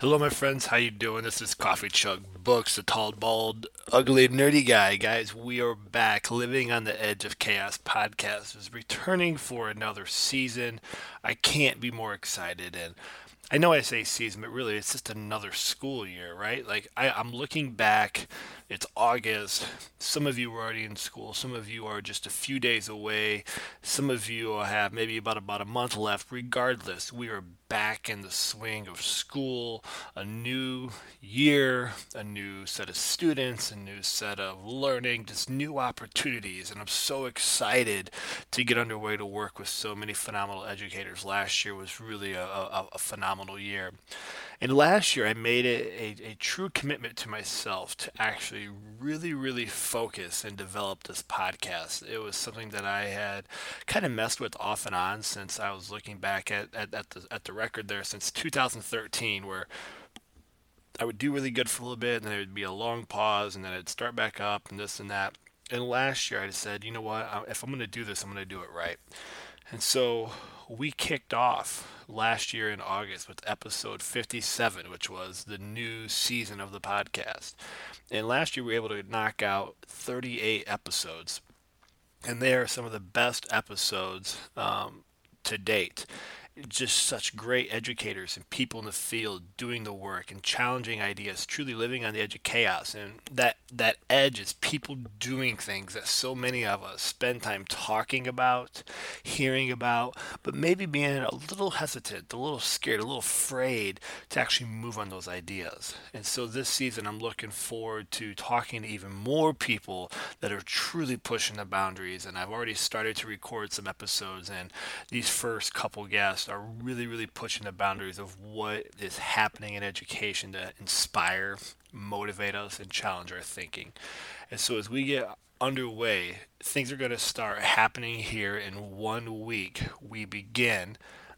Hello, my friends. How you doing? This is Coffee Chug Books, the tall, bald, ugly, nerdy guy. Guys, we are back. Living on the Edge of Chaos podcast is returning for another season. I can't be more excited. And I know I say season, but really it's just another school year, right? Like I, I'm looking back it's August. Some of you are already in school. Some of you are just a few days away. Some of you have maybe about about a month left. Regardless, we are back in the swing of school, a new year, a new set of students, a new set of learning, just new opportunities. And I'm so excited to get underway to work with so many phenomenal educators. Last year was really a, a, a phenomenal year. And last year, I made it a, a true commitment to myself to actually really, really focus and develop this podcast. It was something that I had kind of messed with off and on since I was looking back at, at, at, the, at the record there since 2013, where I would do really good for a little bit, and then there would be a long pause, and then I'd start back up, and this and that. And last year, I just said, you know what? If I'm going to do this, I'm going to do it right. And so we kicked off last year in August with episode 57, which was the new season of the podcast. And last year we were able to knock out 38 episodes. And they are some of the best episodes um, to date just such great educators and people in the field doing the work and challenging ideas, truly living on the edge of chaos. And that that edge is people doing things that so many of us spend time talking about, hearing about, but maybe being a little hesitant, a little scared, a little afraid to actually move on those ideas. And so this season I'm looking forward to talking to even more people that are truly pushing the boundaries. And I've already started to record some episodes and these first couple guests are really, really pushing the boundaries of what is happening in education to inspire, motivate us, and challenge our thinking. And so as we get underway, things are going to start happening here in one week. We begin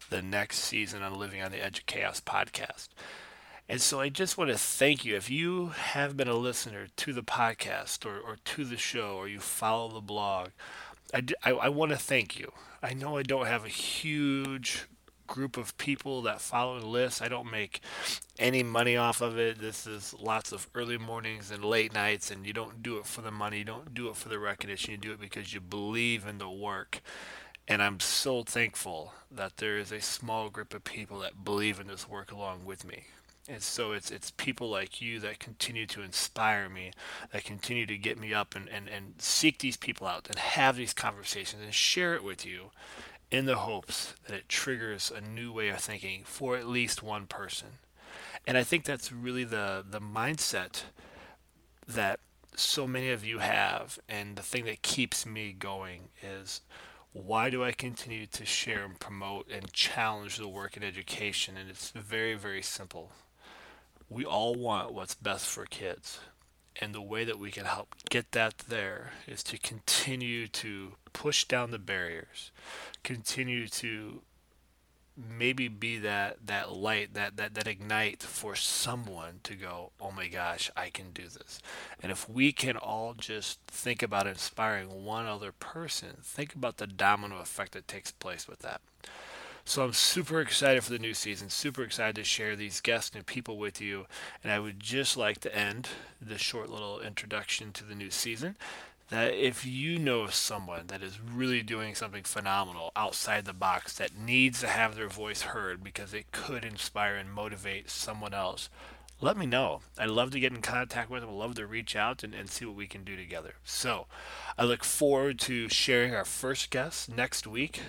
the next season on Living on the Edge of Chaos podcast. And so I just want to thank you. If you have been a listener to the podcast or, or to the show or you follow the blog, I, I, I want to thank you. I know I don't have a huge group of people that follow the list. I don't make any money off of it. This is lots of early mornings and late nights, and you don't do it for the money. You don't do it for the recognition. You do it because you believe in the work. And I'm so thankful that there is a small group of people that believe in this work along with me. And so it's it's people like you that continue to inspire me, that continue to get me up and, and, and seek these people out and have these conversations and share it with you in the hopes that it triggers a new way of thinking for at least one person. And I think that's really the, the mindset that so many of you have. And the thing that keeps me going is why do I continue to share and promote and challenge the work in education? And it's very, very simple. We all want what's best for kids. And the way that we can help get that there is to continue to push down the barriers, continue to maybe be that that light that that that ignite for someone to go oh my gosh i can do this. And if we can all just think about inspiring one other person think about the domino effect that takes place with that so I'm super excited for the new season, super excited to share these guests and people with you. And I would just like to end this short little introduction to the new season that if you know someone that is really doing something phenomenal outside the box that needs to have their voice heard because it could inspire and motivate someone else, let me know. I'd love to get in contact with them. I'd love to reach out and, and see what we can do together. So I look forward to sharing our first guest next week.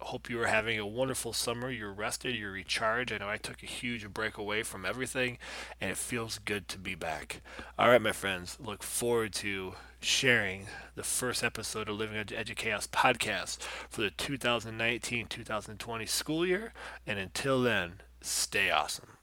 Hope you are having a wonderful summer. You're rested, you're recharged. I know I took a huge break away from everything, and it feels good to be back. All right, my friends, look forward to sharing the first episode of Living Edge Chaos podcast for the 2019 2020 school year. And until then, stay awesome.